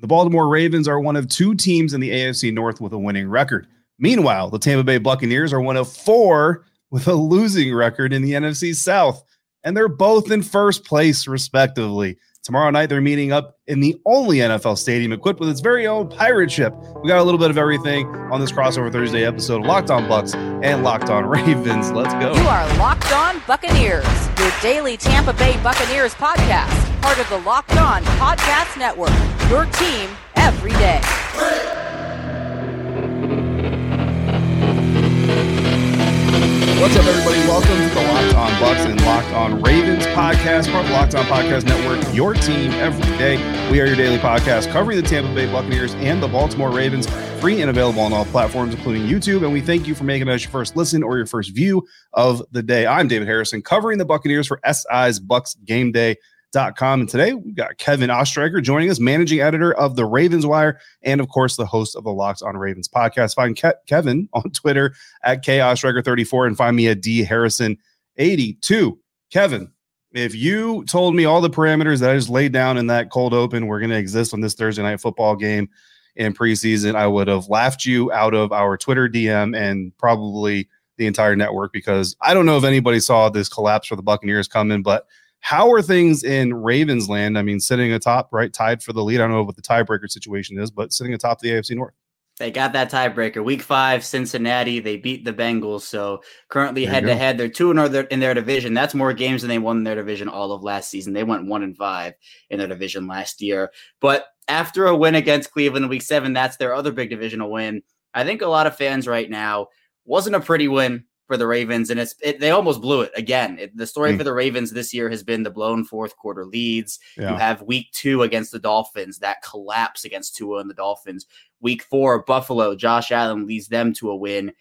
The Baltimore Ravens are one of two teams in the AFC North with a winning record. Meanwhile, the Tampa Bay Buccaneers are one of four with a losing record in the NFC South, and they're both in first place, respectively. Tomorrow night, they're meeting up in the only NFL stadium equipped with its very own pirate ship. We got a little bit of everything on this crossover Thursday episode of Locked On Bucs and Locked On Ravens. Let's go. You are Locked On Buccaneers, your daily Tampa Bay Buccaneers podcast, part of the Locked On Podcast Network. Your team every day. What's up, everybody? Welcome to the Locked On Bucs and Locked On Ravens podcast, part of the Locked On Podcast Network, your team every day. We are your daily podcast covering the Tampa Bay Buccaneers and the Baltimore Ravens, free and available on all platforms, including YouTube. And we thank you for making us your first listen or your first view of the day. I'm David Harrison, covering the Buccaneers for SI's Bucs Game Day Com. And today we've got Kevin Oestreicher joining us, managing editor of the Ravens Wire, and of course, the host of the Locked on Ravens podcast. Find Ke- Kevin on Twitter at KOstreicher34 and find me at D Harrison82. Kevin, if you told me all the parameters that I just laid down in that cold open were going to exist on this Thursday night football game in preseason, I would have laughed you out of our Twitter DM and probably the entire network because I don't know if anybody saw this collapse for the Buccaneers coming, but how are things in Ravens land? I mean, sitting atop, right, tied for the lead. I don't know what the tiebreaker situation is, but sitting atop the AFC North. They got that tiebreaker. Week five, Cincinnati. They beat the Bengals. So currently head to head, they're two in their in their division. That's more games than they won in their division all of last season. They went one and five in their division last year. But after a win against Cleveland in week seven, that's their other big divisional win. I think a lot of fans right now wasn't a pretty win for the Ravens, and it's it, they almost blew it again. It, the story mm. for the Ravens this year has been the blown fourth quarter leads. Yeah. You have Week two against the Dolphins that collapse against Tua and the Dolphins. Week four, Buffalo, Josh Allen leads them to a win,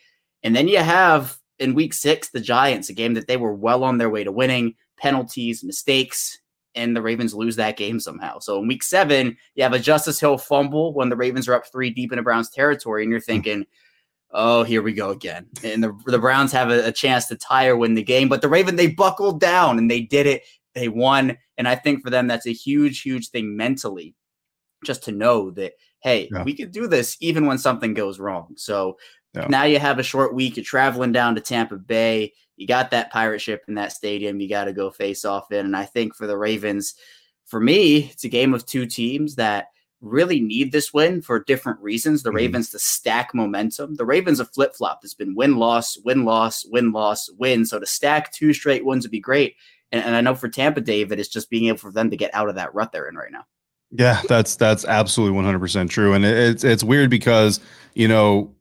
and then you have in Week six the Giants, a game that they were well on their way to winning. Penalties, mistakes, and the Ravens lose that game somehow. So in Week seven, you have a Justice Hill fumble when the Ravens are up three deep in a Browns territory, and you're hmm. thinking. Mm oh, here we go again. And the, the Browns have a, a chance to tie or win the game, but the Raven, they buckled down and they did it. They won. And I think for them, that's a huge, huge thing mentally, just to know that, hey, yeah. we could do this even when something goes wrong. So yeah. now you have a short week. You're traveling down to Tampa Bay. You got that pirate ship in that stadium. You got to go face off in. And I think for the Ravens, for me, it's a game of two teams that really need this win for different reasons. The mm-hmm. Ravens to stack momentum. The Ravens have flip flopped. It's been win loss, win loss, win loss, win. So to stack two straight wins would be great. And, and I know for Tampa, David, it's just being able for them to get out of that rut they're in right now. Yeah, that's that's absolutely 100% true. And it's it's weird because, you know,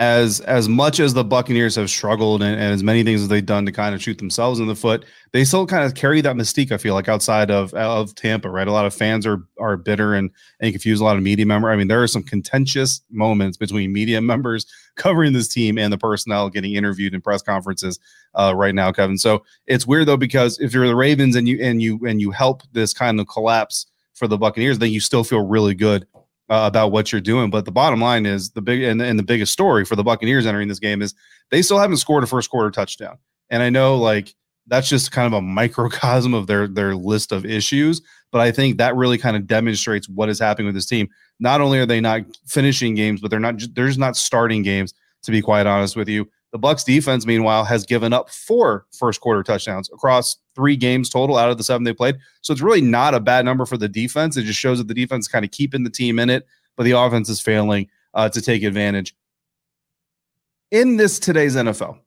as as much as the Buccaneers have struggled and, and, as many things as they've done to kind of shoot themselves in the foot, they still kind of carry that mystique. I feel like outside of of Tampa, right? A lot of fans are are bitter and and confused. A lot of media member. I mean, there are some contentious moments between media members covering this team and the personnel getting interviewed in press conferences uh, right now, Kevin. So it's weird though because if you're the Ravens and you and you and you help this kind of collapse for the Buccaneers, then you still feel really good uh, about what you're doing. But the bottom line is the big and, and the biggest story for the Buccaneers entering this game is they still haven't scored a first quarter touchdown. And I know like that's just kind of a microcosm of their their list of issues. But I think that really kind of demonstrates what is happening with this team. Not only are they not finishing games, but they're not they're just not starting games. To be quite honest with you, the Bucs defense, meanwhile, has given up four first quarter touchdowns across three games total out of the seven they played. So it's really not a bad number for the defense. It just shows that the defense kind of keeping the team in it, but the offense is failing uh, to take advantage. In this today's NFL,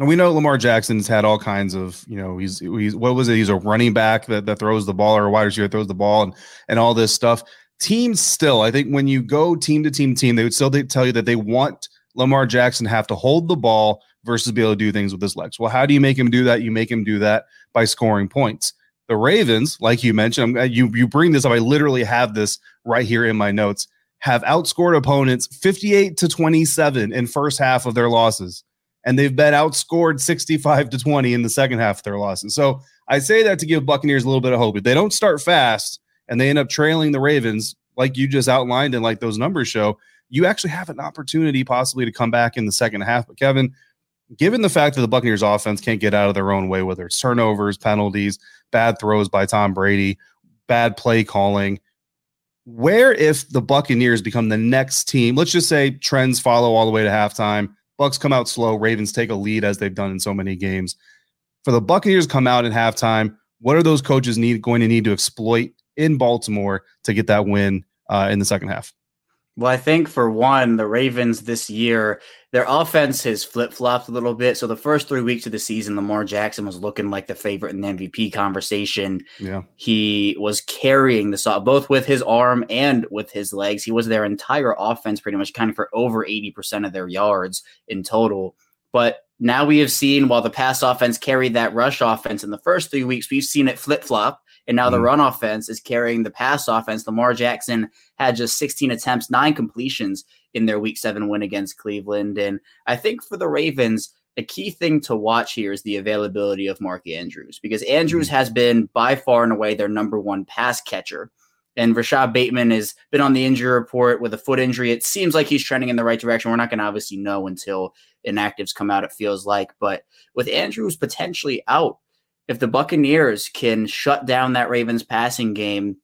and we know Lamar Jackson's had all kinds of, you know, he's he's what was it? He's a running back that, that throws the ball or a wide receiver throws the ball and and all this stuff. Teams still, I think when you go team to team team, they would still tell you that they want Lamar Jackson have to hold the ball versus be able to do things with his legs. Well, how do you make him do that? You make him do that by scoring points. The Ravens, like you mentioned, you you bring this up. I literally have this right here in my notes. Have outscored opponents 58 to 27 in first half of their losses, and they've been outscored 65 to 20 in the second half of their losses. So I say that to give Buccaneers a little bit of hope. If they don't start fast and they end up trailing the Ravens, like you just outlined and like those numbers show, you actually have an opportunity possibly to come back in the second half. But Kevin, given the fact that the Buccaneers offense can't get out of their own way, whether it's turnovers, penalties, bad throws by Tom Brady, bad play calling, where if the Buccaneers become the next team, let's just say trends follow all the way to halftime, Bucs come out slow, Ravens take a lead as they've done in so many games. For the Buccaneers come out at halftime, what are those coaches need going to need to exploit in Baltimore to get that win uh, in the second half? Well, I think for one, the Ravens this year, their offense has flip flopped a little bit. So the first three weeks of the season, Lamar Jackson was looking like the favorite in the MVP conversation. Yeah. He was carrying the saw both with his arm and with his legs. He was their entire offense pretty much kind of for over 80% of their yards in total. But now we have seen while the pass offense carried that rush offense in the first three weeks, we've seen it flip flop and now mm the mm-hmm. run offense is carrying the pass offense. Lamar Jackson had just 16 attempts, nine completions in their week seven win against Cleveland. And I think for the Ravens, a key thing to watch here is the availability of Mark Andrews because Andrews mm has been by far and away their number one pass catcher. And Rashod Bateman has been on the injury report with a foot injury. It seems like he's trending in the right direction. We're not going to obviously know until inactives come out, it feels like. But with Andrews potentially out, if the Buccaneers can shut down that Ravens passing game,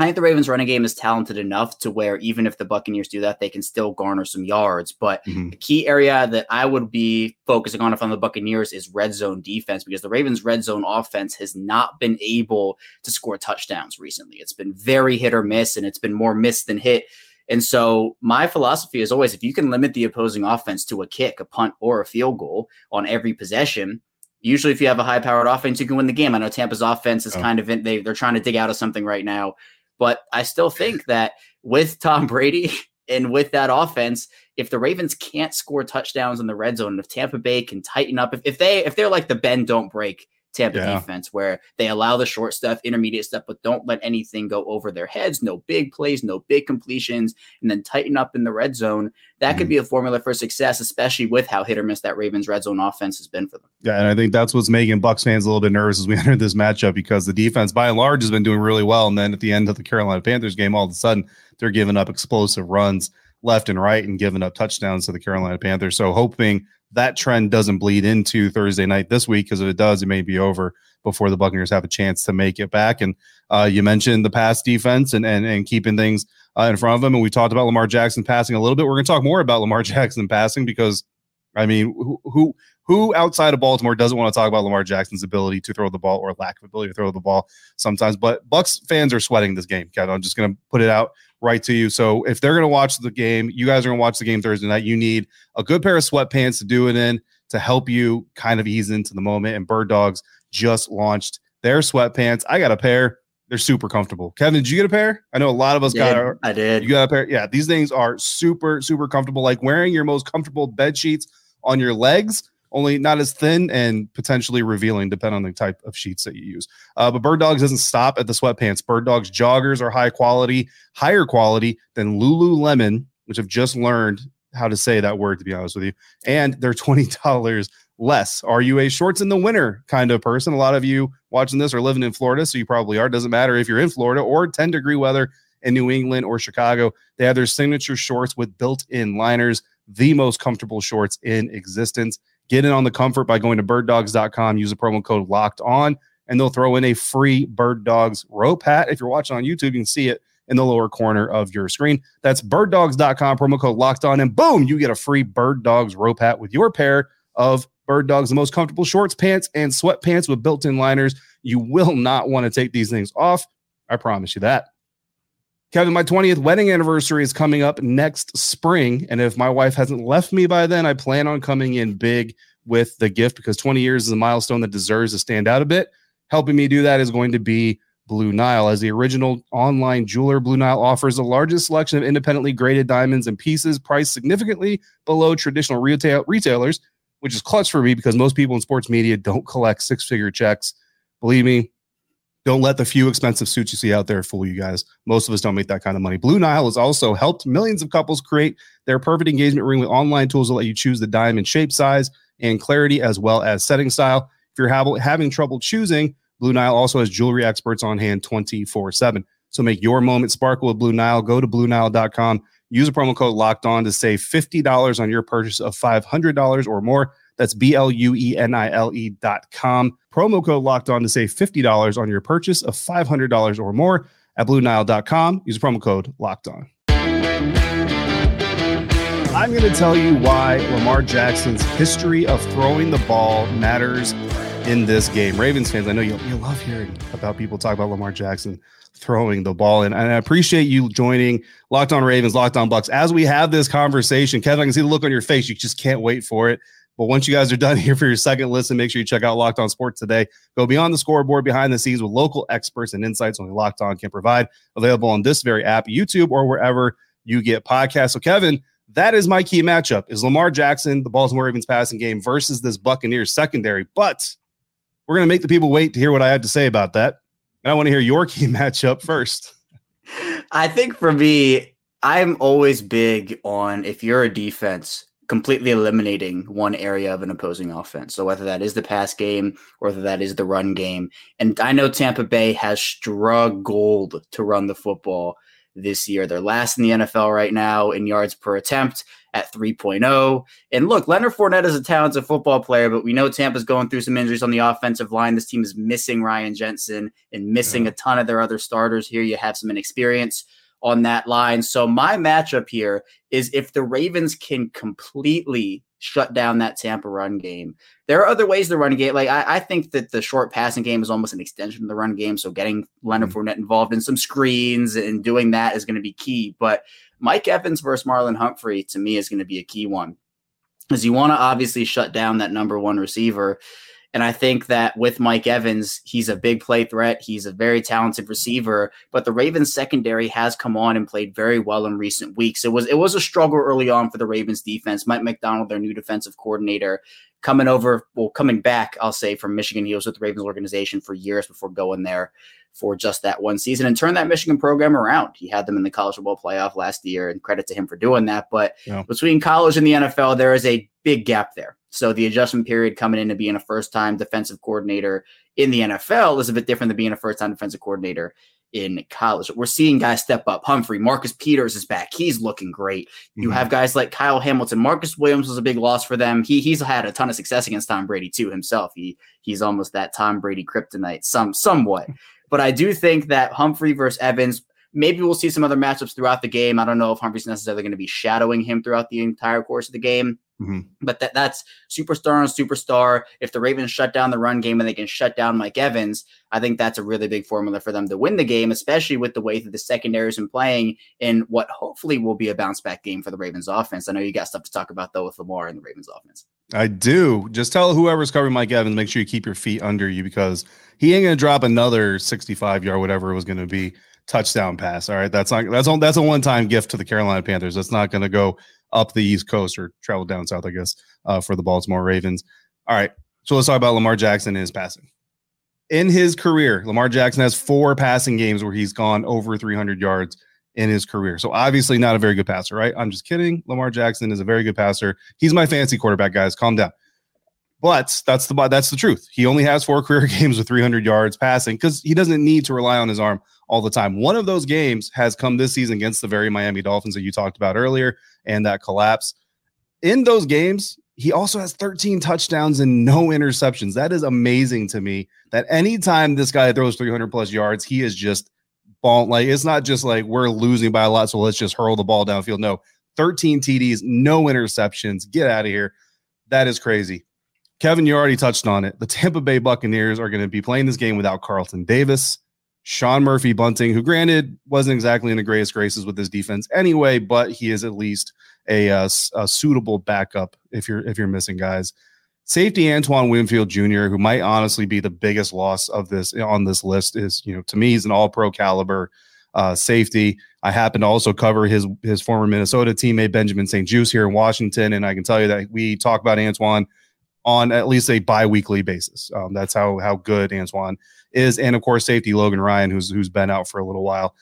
I think the Ravens running game is talented enough to where even if the Buccaneers do that, they can still garner some yards. But mm-hmm. the key area that I would be focusing on if I'm the Buccaneers is red zone defense because the Ravens' red zone offense has not been able to score touchdowns recently. It's been very hit or miss, and it's been more miss than hit. And so my philosophy is always if you can limit the opposing offense to a kick, a punt, or a field goal on every possession, usually if you have a high powered offense, you can win the game. I know Tampa's offense is oh. kind of in, they, they're trying to dig out of something right now, but I still think that with Tom Brady and with that offense, if the Ravens can't score touchdowns in the red zone, if Tampa Bay can tighten up, if, if they if they're like the bend don't break Tampa yeah. defense, where they allow the short stuff, intermediate stuff, but don't let anything go over their heads. No big plays, no big completions, and then tighten up in the red zone. That mm-hmm. could be a formula for success, especially with how hit or miss that Ravens red zone offense has been for them. Yeah, and I think that's what's making Bucs fans a little bit nervous as we enter this matchup because the defense, by and large, has been doing really well, and then at the end of the Carolina Panthers game, all of a sudden they're giving up explosive runs left and right and giving up touchdowns to the Carolina Panthers. So hoping that trend doesn't bleed into Thursday night this week because if it does, it may be over before the Buccaneers have a chance to make it back. And uh, you mentioned the pass defense and and, and keeping things uh, in front of them. And we talked about Lamar Jackson passing a little bit. We're going to talk more about Lamar Jackson passing because, I mean, who, who who outside of Baltimore doesn't want to talk about Lamar Jackson's ability to throw the ball or lack of ability to throw the ball sometimes? But Bucs fans are sweating this game, Kevin. I'm just going to put it out right to you. So if they're going to watch the game, you guys are going to watch the game Thursday night. You need a good pair of sweatpants to do it in to help you kind of ease into the moment. And Bird Dogs just launched their sweatpants. I got a pair. They're super comfortable. Kevin, did you get a pair? I know a lot of us got. Our, I did. You got a pair. Yeah, these things are super, super comfortable. Like wearing your most comfortable bed sheets on your legs only not as thin and potentially revealing, depending on the type of sheets that you use. Uh, but Bird Dogs doesn't stop at the sweatpants. Bird Dogs joggers are high quality, higher quality than Lululemon, which I've just learned how to say that word, to be honest with you. And they're $20 less. Are you a shorts in the winter kind of person? A lot of you watching this are living in Florida, so you probably are. Doesn't matter if you're in Florida or 10 degree weather in New England or Chicago. They have their signature shorts with built in liners, the most comfortable shorts in existence. Get in on the comfort by going to birddogs.com, use the promo code locked on, and they'll throw in a free Bird Dogs rope hat. If you're watching on YouTube, you can see it in the lower corner of your screen. That's birddogs.com, promo code locked on, and boom, you get a free Bird Dogs rope hat with your pair of Bird Dogs, the most comfortable shorts, pants, and sweatpants with built in liners. You will not want to take these things off. I promise you that. Kevin, my 20th wedding anniversary is coming up next spring. And if my wife hasn't left me by then, I plan on coming in big with the gift because 20 years is a milestone that deserves to stand out a bit. Helping me do that is going to be Blue Nile. As the original online jeweler, Blue Nile offers the largest selection of independently graded diamonds and pieces priced significantly below traditional retail retailers, which is clutch for me because most people in sports media don't collect six figure checks. Believe me, don't let the few expensive suits you see out there fool you guys. Most of us don't make that kind of money. Blue Nile has also helped millions of couples create their perfect engagement ring with online tools that let you choose the diamond shape, size, and clarity, as well as setting style. If you're having trouble choosing, Blue Nile also has jewelry experts on hand 24 7. So make your moment sparkle with Blue Nile. Go to BlueNile.com. Use a promo code locked on to save $50 on your purchase of $500 or more. That's B L U E N I L E dot com. Promo code locked on to save $50 on your purchase of $500 or more at BlueNile.com. Use promo code Locked On. I'm going to tell you why Lamar Jackson's history of throwing the ball matters in this game. Ravens fans, I know you, you love hearing about people talk about Lamar Jackson throwing the ball. And I appreciate you joining Locked On Ravens, Locked On Bucs. As we have this conversation, Kevin, I can see the look on your face. You just can't wait for it. But once you guys are done here for your second listen, make sure you check out Locked On Sports today. Go beyond the scoreboard, behind the scenes with local experts and insights only Locked On can provide. Available on this very app, YouTube, or wherever you get podcasts. So, Kevin, that is my key matchup: is Lamar Jackson, the Baltimore Ravens passing game, versus this Buccaneers secondary. But we're going to make the people wait to hear what I have to say about that. And I want to hear your key matchup first. I think for me, I'm always big on if you're a defense, completely eliminating one area of an opposing offense. So whether that is the pass game or whether that is the run game. And I know Tampa Bay has struggled to run the football this year. They're last in the NFL right now in yards per attempt at 3.0. And look, Leonard Fournette is a talented football player, but we know Tampa's going through some injuries on the offensive line. This team is missing Ryan Jensen and missing yeah. a ton of their other starters here. You have some inexperience on that line. So my matchup here is if the Ravens can completely shut down that Tampa run game. There are other ways to run a game. Like I, I, think that the short passing game is almost an extension of the run game. So getting Leonard mm-hmm. Fournette involved in some screens and doing that is going to be key. But Mike Evans versus Marlon Humphrey to me is going to be a key one. Because you want to obviously shut down that number one receiver. And I think that with Mike Evans, he's a big play threat. He's a very talented receiver, but the Ravens secondary has come on and played very well in recent weeks. It was it was a struggle early on for the Ravens defense. Mike Macdonald, their new defensive coordinator, coming over, well, coming back, I'll say from Michigan. He was with the Ravens organization for years before going there for just that one season and turned that Michigan program around. He had them in the college football playoff last year, and credit to him for doing that. But yeah. between college and the NFL, there is a big gap there. So the adjustment period coming in to being a first time defensive coordinator in the NFL is a bit different than being a first time defensive coordinator in college. We're seeing guys step up. Humphrey, Marcus Peters is back. He's looking great. You mm-hmm. have guys like Kyle Hamilton. Marcus Williams was a big loss for them. He he's had a ton of success against Tom Brady too himself. He he's almost that Tom Brady kryptonite, some somewhat. But I do think that Humphrey versus Evans, maybe we'll see some other matchups throughout the game. I don't know if Humphrey's necessarily going to be shadowing him throughout the entire course of the game. Mm-hmm. But that that's superstar on superstar. If the Ravens shut down the run game and they can shut down Mike Evans, I think that's a really big formula for them to win the game, especially with the way that the secondary has been playing in what hopefully will be a bounce back game for the Ravens offense. I know you got stuff to talk about though with Lamar and the Ravens offense. I do. Just tell whoever's covering Mike Evans, make sure you keep your feet under you because he ain't gonna drop another 65 yard, whatever it was gonna be, touchdown pass. All right. That's not that's on that's a one-time gift to the Carolina Panthers. That's not gonna go up the East Coast or travel down south, I guess, uh, for the Baltimore Ravens. All right. So let's talk about Lamar Jackson and his passing. In his career, Lamar Jackson has four passing games where he's gone over 300 yards in his career. So obviously not a very good passer, right? I'm just kidding. Lamar Jackson is a very good passer. He's my fancy quarterback, guys. Calm down. But that's the that's the truth. He only has four career games with 300 yards passing because he doesn't need to rely on his arm all the time. One of those games has come this season against the very Miami Dolphins that you talked about earlier and that collapse. In those games, he also has 13 touchdowns and no interceptions. That is amazing to me that anytime this guy throws 300 plus yards, he is just ball. Like it's not just like we're losing by a lot, so let's just hurl the ball downfield. No, 13 TDs, no interceptions. Get out of here. That is crazy. Kevin, you already touched on it. The Tampa Bay Buccaneers are going to be playing this game without Carlton Davis. Sean Murphy Bunting, who granted wasn't exactly in the greatest graces with his defense anyway, but he is at least a, a, a suitable backup if you're if you're missing guys. Safety Antoine Winfield Jr., who might honestly be the biggest loss of this on this list, is you know to me he's an All Pro caliber uh, safety. I happen to also cover his his former Minnesota teammate Benjamin St-Juste here in Washington, and I can tell you that we talk about Antoine on at least a biweekly basis. Um, that's how how good Antoine is, and of course safety Logan Ryan, who's who's been out for a little while.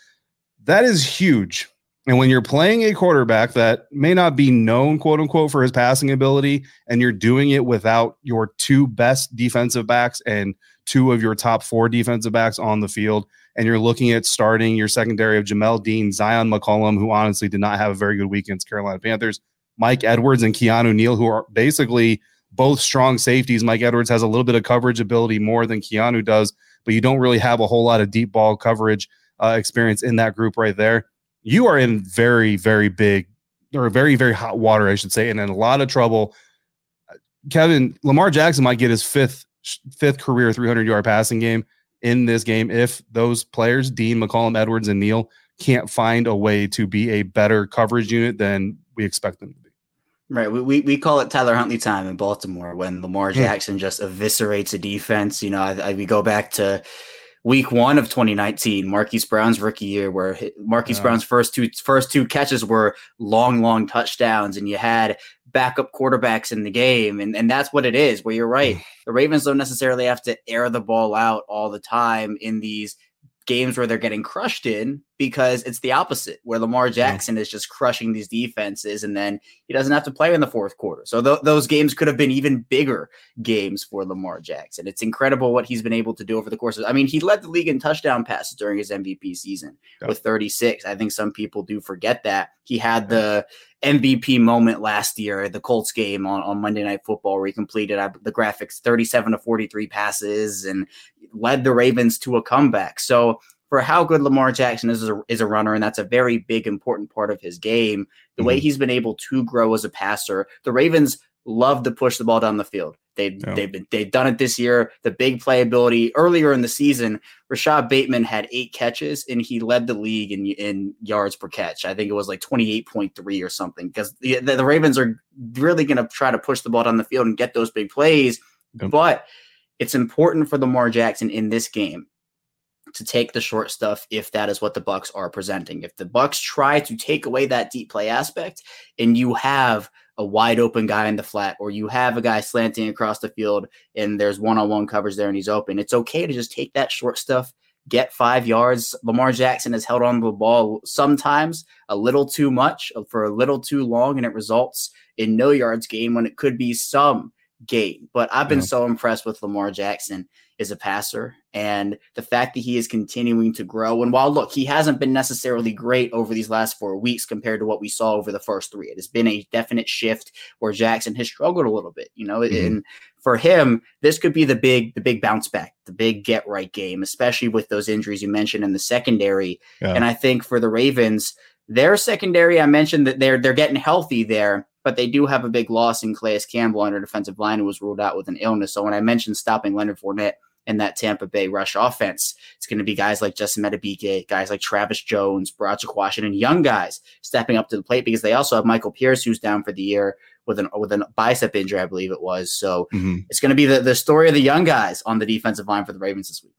That is huge. And when you're playing a quarterback that may not be known, quote unquote, for his passing ability, and you're doing it without your two best defensive backs and two of your top four defensive backs on the field, and you're looking at starting your secondary of Jamel Dean, Zyon McCollum, who honestly did not have a very good week against Carolina Panthers, Mike Edwards, and Keanu Neal, who are basically both strong safeties. Mike Edwards has a little bit of coverage ability more than Keanu does, but you don't really have a whole lot of deep ball coverage uh, experience in that group right there. You are in very, very big or very, very hot water, I should say, and in a lot of trouble. Kevin Lamar Jackson might get his fifth fifth career 300 yard passing game in this game if those players, Dean, McCollum, Edwards, and Neal, can't find a way to be a better coverage unit than we expect them to be. Right. We, we, we call it Tyler Huntley time in Baltimore when Lamar Jackson yeah. just eviscerates a defense. You know, I, I, we go back to week one of 2019, Marquise Brown's rookie year, where Marquise yeah. Brown's first two first two catches were long, long touchdowns, and you had backup quarterbacks in the game. And, and that's what it is, where you're right. Mm. The Ravens don't necessarily have to air the ball out all the time in these games where they're getting crushed in because it's the opposite where Lamar Jackson yeah. is just crushing these defenses and then he doesn't have to play in the fourth quarter. So th- those games could have been even bigger games for Lamar Jackson. It's incredible what he's been able to do over the course of I mean, he led the league in touchdown passes during his MVP season yeah. with 36. I think some people do forget that. He had the MVP moment last year, at the Colts game on, on Monday Night Football, where he completed uh, the graphics 37 to 43 passes and led the Ravens to a comeback. So, for how good Lamar Jackson is as a, is a runner, and that's a very big, important part of his game, the mm-hmm. way he's been able to grow as a passer, the Ravens love to push the ball down the field. They've yeah. they've been, they've done it this year. The big playability earlier in the season, Rashod Bateman had eight catches and he led the league in in yards per catch. I think it was like twenty eight point three or something. Because the, the, Ravens are really going to try to push the ball down the field and get those big plays. Yep. But it's important for Lamar Jackson in this game to take the short stuff if that is what the bucs are presenting. If the bucs try to take away that deep play aspect and you have a wide open guy in the flat or you have a guy slanting across the field and there's one-on-one coverage there and he's open, it's okay to just take that short stuff, get 5 yards. Lamar Jackson has held on to the ball sometimes a little too much uh, for a little too long and it results in no yards gain when it could be some gain. But I've been yeah. so impressed with Lamar Jackson as a passer and the fact that he is continuing to grow. And while look, he hasn't been necessarily great over these last four weeks compared to what we saw over the first three, it has been a definite shift where Jackson has struggled a little bit, you know, mm-hmm. and for him, this could be the big, the big bounce back, the big get right game, especially with those injuries you mentioned in the secondary. Yeah. And I think for the Ravens, their secondary, I mentioned that they're they're getting healthy there but they do have a big loss in Calais Campbell on their defensive line who was ruled out with an illness. So when I mentioned stopping Leonard Fournette in that Tampa Bay rush offense, it's going to be guys like Justin Madubuike, guys like Travis Jones, Broderick Washington, young guys stepping up to the plate because they also have Michael Pierce who's down for the year with an with a bicep injury, I believe it was. So mm-hmm. it's going to be the, the story of the young guys on the defensive line for the Ravens this week.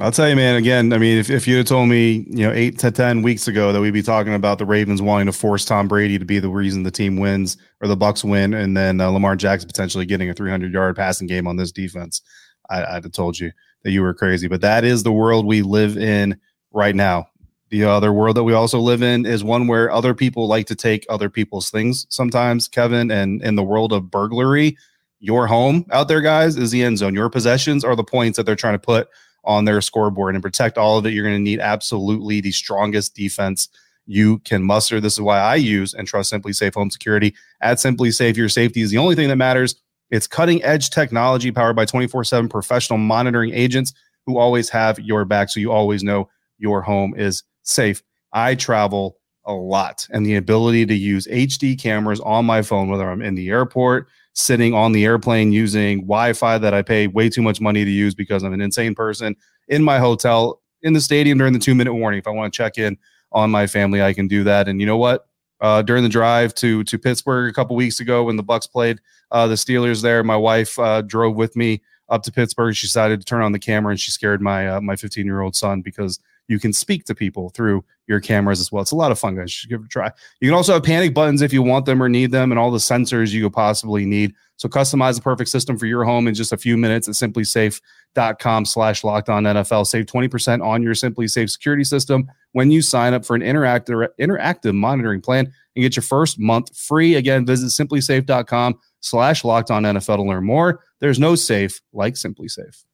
I'll tell you, man. Again, I mean, if, if you had told me, you know, eight to ten weeks ago that we'd be talking about the Ravens wanting to force Tom Brady to be the reason the team wins or the Bucs win, and then uh, Lamar Jackson potentially getting a 300 yard passing game on this defense, I, I'd have told you that you were crazy. But that is the world we live in right now. The other world that we also live in is one where other people like to take other people's things. Sometimes, Kevin, and in the world of burglary, your home out there, guys, is the end zone. Your possessions are the points that they're trying to put on their scoreboard and protect all of it, you're going to need absolutely the strongest defense you can muster. This is why I use and trust SimpliSafe Home Security. At SimpliSafe, your safety is the only thing that matters. It's cutting edge technology powered by 24 7 professional monitoring agents who always have your back. So you always know your home is safe. I travel a lot and the ability to use HD cameras on my phone, whether I'm in the airport, sitting on the airplane using Wi-Fi that I pay way too much money to use because I'm an insane person in my hotel in the stadium during the two minute warning. If I want to check in on my family, I can do that. And you know what? Uh, during the drive to to Pittsburgh a couple weeks ago when the Bucs played uh, the Steelers there, my wife uh, drove with me up to Pittsburgh. She decided to turn on the camera and she scared my uh, my 15 year old son because you can speak to people through your cameras as well. It's a lot of fun, guys. You should give it a try. You can also have panic buttons if you want them or need them, and all the sensors you could possibly need. So customize the perfect system for your home in just a few minutes at simplisafe.com slash locked on NFL. Save 20% on your SimpliSafe security system when you sign up for an interactive interactive monitoring plan and get your first month free. Again, visit simplisafe.com slash locked on NFL to learn more. There's no safe like SimpliSafe.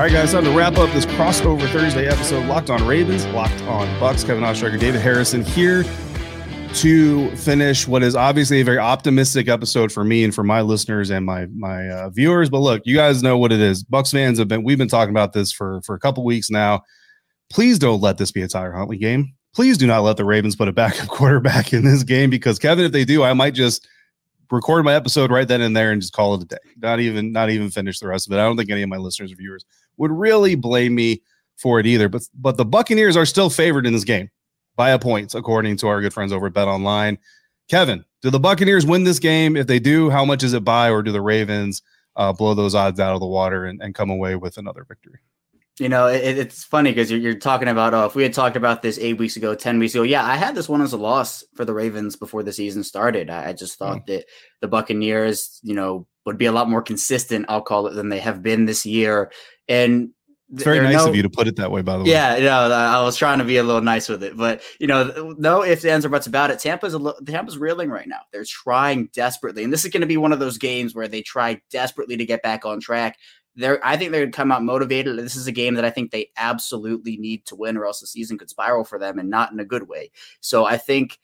All right, guys, time to wrap up this crossover Thursday episode. Locked on Ravens, Locked on Bucs. Kevin Oestreicher, David Harrison here. to finish what is obviously a very optimistic episode for me and for my listeners and my my uh, viewers. But look, you guys know what it is. Bucs fans have been we've been talking about this for for a couple weeks now. Please don't let this be a Tyler Huntley game. Please do not let the Ravens put a backup quarterback in this game because Kevin, if they do, I might just record my episode right then and there and just call it a day. Not even not even finish the rest of it. I don't think any of my listeners or viewers would really blame me for it either. But but the Buccaneers are still favored in this game by a point, according to our good friends over at Bet Online. Kevin, do the Buccaneers win this game? If they do, how much is it by, or do the Ravens uh, blow those odds out of the water and, and come away with another victory? You know, it, it's funny because you're, you're, talking about, oh, if we had talked about this eight weeks ago, 10 weeks ago, yeah, I had this one as a loss for the Ravens before the season started. I, I just thought mm. that the Buccaneers, you know, would be a lot more consistent, I'll call it, than they have been this year. And it's very nice no, of you to put it that way, by the way. Yeah, you know, I was trying to be a little nice with it, but you know, no ifs, ands, or buts about it. Tampa's a little, Tampa's reeling right now. They're trying desperately, and this is going to be one of those games where they try desperately to get back on track. They're, I think they're to come out motivated. This is a game that I think they absolutely need to win, or else the season could spiral for them, and not in a good way. So I think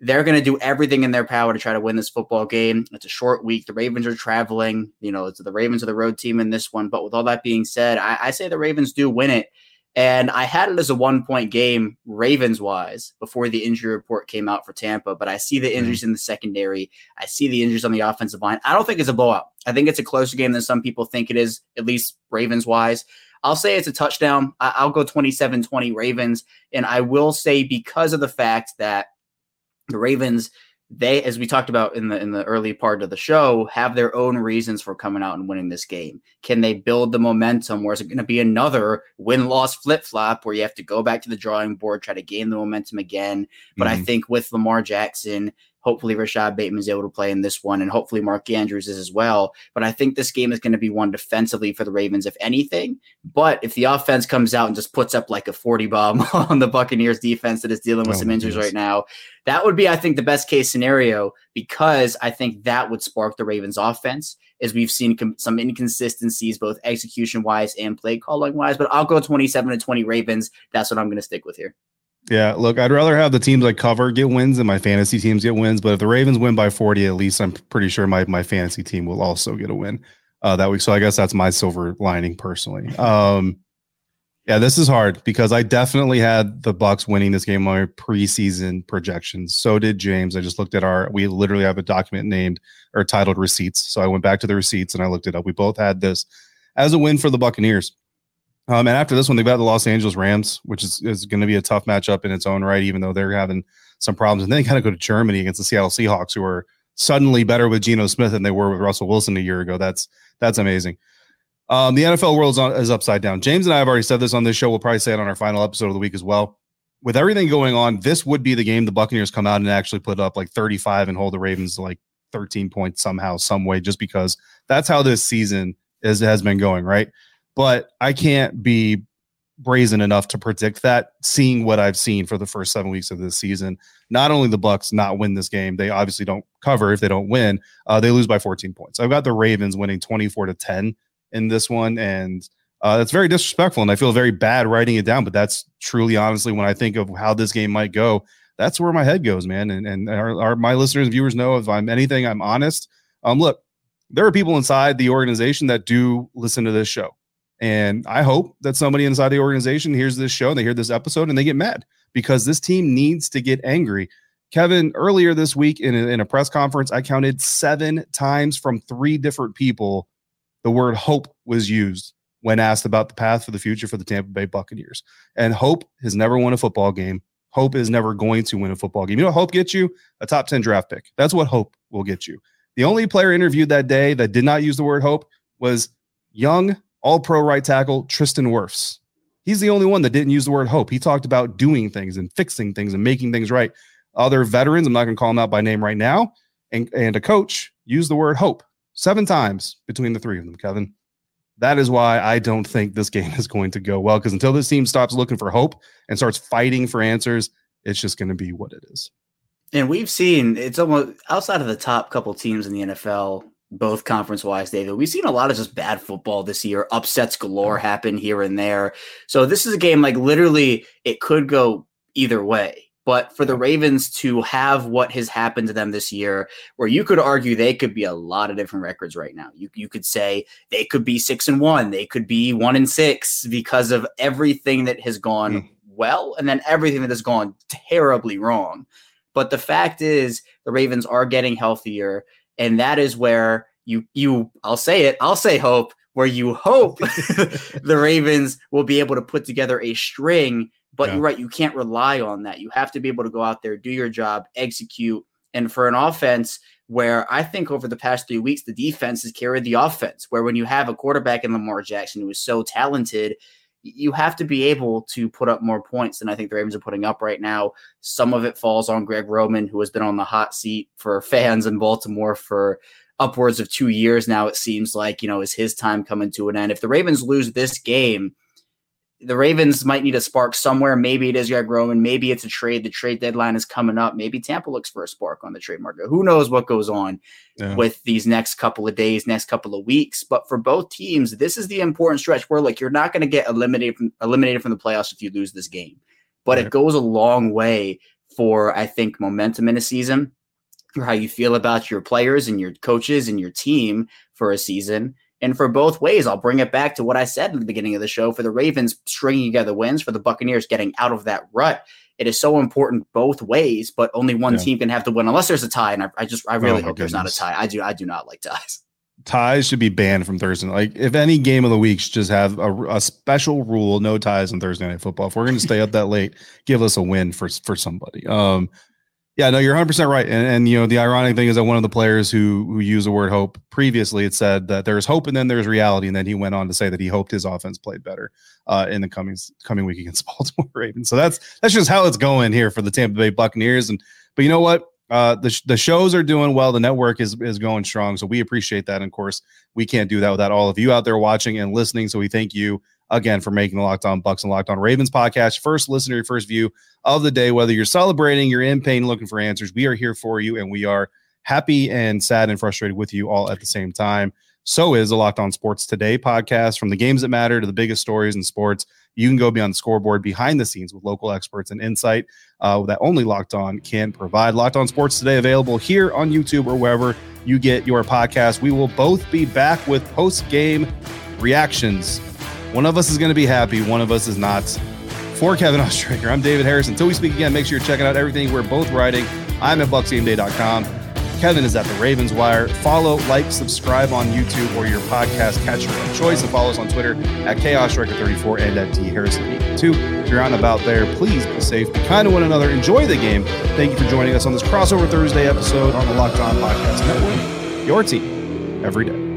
they're going to do everything in their power to try to win this football game. It's a short week. The Ravens are traveling. You know, it's the Ravens are the road team in this one. But with all that being said, I, I say the Ravens do win it. And I had it as a one point game, Ravens wise, before the injury report came out for Tampa. But I see the injuries mm-hmm. in the secondary. I see the injuries on the offensive line. I don't think it's a blowout. I think it's a closer game than some people think it is, at least Ravens wise. I'll say it's a touchdown. I- will go 27 20 Ravens. And I will say, because of the fact that the Ravens, they, as we talked about in the in the early part of the show, have their own reasons for coming out and winning this game. Can they build the momentum, or is it going to be another win loss flip flop where you have to go back to the drawing board, try to gain the momentum again? But mm-hmm. I think with Lamar Jackson Hopefully, Rashod Bateman is able to play in this one, and hopefully, Mark Andrews is as well. But I think this game is going to be one defensively for the Ravens, if anything. But if the offense comes out and just puts up like a 40 bomb on the Buccaneers defense that is dealing with oh, some injuries right now, that would be, I think, the best case scenario because I think that would spark the Ravens offense as we've seen com- some inconsistencies, both execution wise and play calling wise. But I'll go 27 to 20 Ravens. That's what I'm going to stick with here. Yeah, look, I'd rather have the teams I cover get wins than my fantasy teams get wins. But if the Ravens win by 40, at least I'm pretty sure my, my fantasy team will also get a win uh, that week. So I guess that's my silver lining personally. Um, yeah, this is hard because I definitely had the Bucs winning this game on my preseason projections. So did James. I just looked at our. We literally have a document named or titled receipts. So I went back to the receipts and I looked it up. We both had this as a win for the Buccaneers. Um, and after this one, they've got the Los Angeles Rams, which is, is going to be a tough matchup in its own right, even though they're having some problems. And then they kind of go to Germany against the Seattle Seahawks, who are suddenly better with Geno Smith than they were with Russell Wilson a year ago. That's that's amazing. Um, the NFL world is, on, is upside down. James and I have already said this on this show. We'll probably say it on our final episode of the week as well. With everything going on, this would be the game the Buccaneers come out and actually put up like 35 and hold the Ravens like 13 points somehow, some way, just because that's how this season is has been going, right? But I can't be brazen enough to predict that seeing what i've seen for the first seven weeks of this season. Not only the bucs not win this game they obviously don't cover if they don't win. Uh, they lose by 14 points. I've got the ravens winning 24 to 10 in this one and uh, that's very disrespectful and i feel very bad writing it down but that's truly honestly when i think of how this game might go that's where my head goes man and, and our, our my listeners and viewers know if i'm anything i'm honest. Um look there are people inside the organization that do listen to this show and I hope that somebody inside the organization hears this show and they hear this episode and they get mad because this team needs to get angry. Kevin, earlier this week in a, in a press conference, I counted seven times from three different people the word hope was used when asked about the path for the future for the Tampa Bay Buccaneers. And hope has never won a football game. Hope is never going to win a football game. You know hope gets you? A top 10 draft pick. That's what hope will get you. The only player interviewed that day that did not use the word hope was young all pro right tackle Tristan Wirfs. He's the only one that didn't use the word hope. He talked about doing things and fixing things and making things right. Other veterans, I'm not going to call them out by name right now, and, and a coach used the word hope seven times between the three of them, Kevin. That is why I don't think this game is going to go well because until this team stops looking for hope and starts fighting for answers, it's just going to be what it is. And we've seen it's almost outside of the top couple teams in the NFL both conference wise, David. We've seen a lot of just bad football this year. Upsets galore happen here and there. So this is a game like literally it could go either way. But for the Ravens to have what has happened to them this year, where you could argue they could be a lot of different records right now. You, you could say they could be six and one, they could be one and six because of everything that has gone mm. well and then everything that has gone terribly wrong. But the fact is, the Ravens are getting healthier, and that is where you you I'll say it, I'll say hope, where you hope the Ravens will be able to put together a string but yeah. you're right, you can't rely on that. You have to be able to go out there, do your job, execute. And for an offense where I think over the past three weeks, the defense has carried the offense, where when you have a quarterback in Lamar Jackson who is so talented, you have to be able to put up more points than I think the Ravens are putting up right now. Some of it falls on Greg Roman, who has been on the hot seat for fans in Baltimore for upwards of two years now. It seems like, you know, is his time coming to an end. If the Ravens lose this game, the Ravens might need a spark somewhere. Maybe it is Greg Roman. Maybe it's a trade. The trade deadline is coming up. Maybe Tampa looks for a spark on the trade market. Who knows what goes on yeah. with these next couple of days, next couple of weeks. But for both teams, this is the important stretch where like you're not going to get eliminated from eliminated from the playoffs if you lose this game. But it goes a long way for I think momentum in a season, for how you feel about your players and your coaches and your team for a season. And for both ways, I'll bring it back to what I said in the beginning of the show for the Ravens stringing together wins, for the Buccaneers getting out of that rut. It is so important both ways, but only one yeah. team can have to win unless there's a tie. And I, I just, I really oh hope goodness. there's not a tie. I do, I do not like ties. Ties should be banned from Thursday. Like, if any game of the week should just have a, a special rule, no ties on Thursday Night Football. If we're going to stay up that late, give us a win for for somebody. Um, yeah, no, you're 100 percent right. And, and you know, the ironic thing is that one of the players who who used the word hope previously, it said that there's hope and then there's reality, and then he went on to say that he hoped his offense played better uh, in the coming coming week against Baltimore Ravens. So that's that's just how it's going here for the Tampa Bay Buccaneers. And but you know what? Uh, the the shows are doing well. The network is is going strong, so we appreciate that. And of course, we can't do that without all of you out there watching and listening. So we thank you again for making the Locked On Bucs and Locked On Ravens podcast first listener, first view of the day. Whether you're celebrating, you're in pain, looking for answers, we are here for you, and we are happy and sad and frustrated with you all at the same time. So is the Locked On Sports Today podcast from the games that matter to the biggest stories in sports. You can go beyond the scoreboard, behind the scenes with local experts and insight uh, that only Locked On can provide. Locked On Sports Today available here on YouTube or wherever you get your podcast. We will both be back with post game reactions one of us is going to be happy, one of us is not. For Kevin Oestreicher, I'm David Harris. Until we speak again, make sure you're checking out everything we're both writing. I'm at BucsGameDay.com. Kevin is at the Ravens Wire. Follow, like, subscribe on YouTube or your podcast catcher of choice, and follow us on Twitter at KaosStriker34 and at D Harrison82. If you're on about there, please be safe, be kind to one another, enjoy the game. Thank you for joining us on this crossover Thursday episode on the Locked On Podcast Network. Your team every day.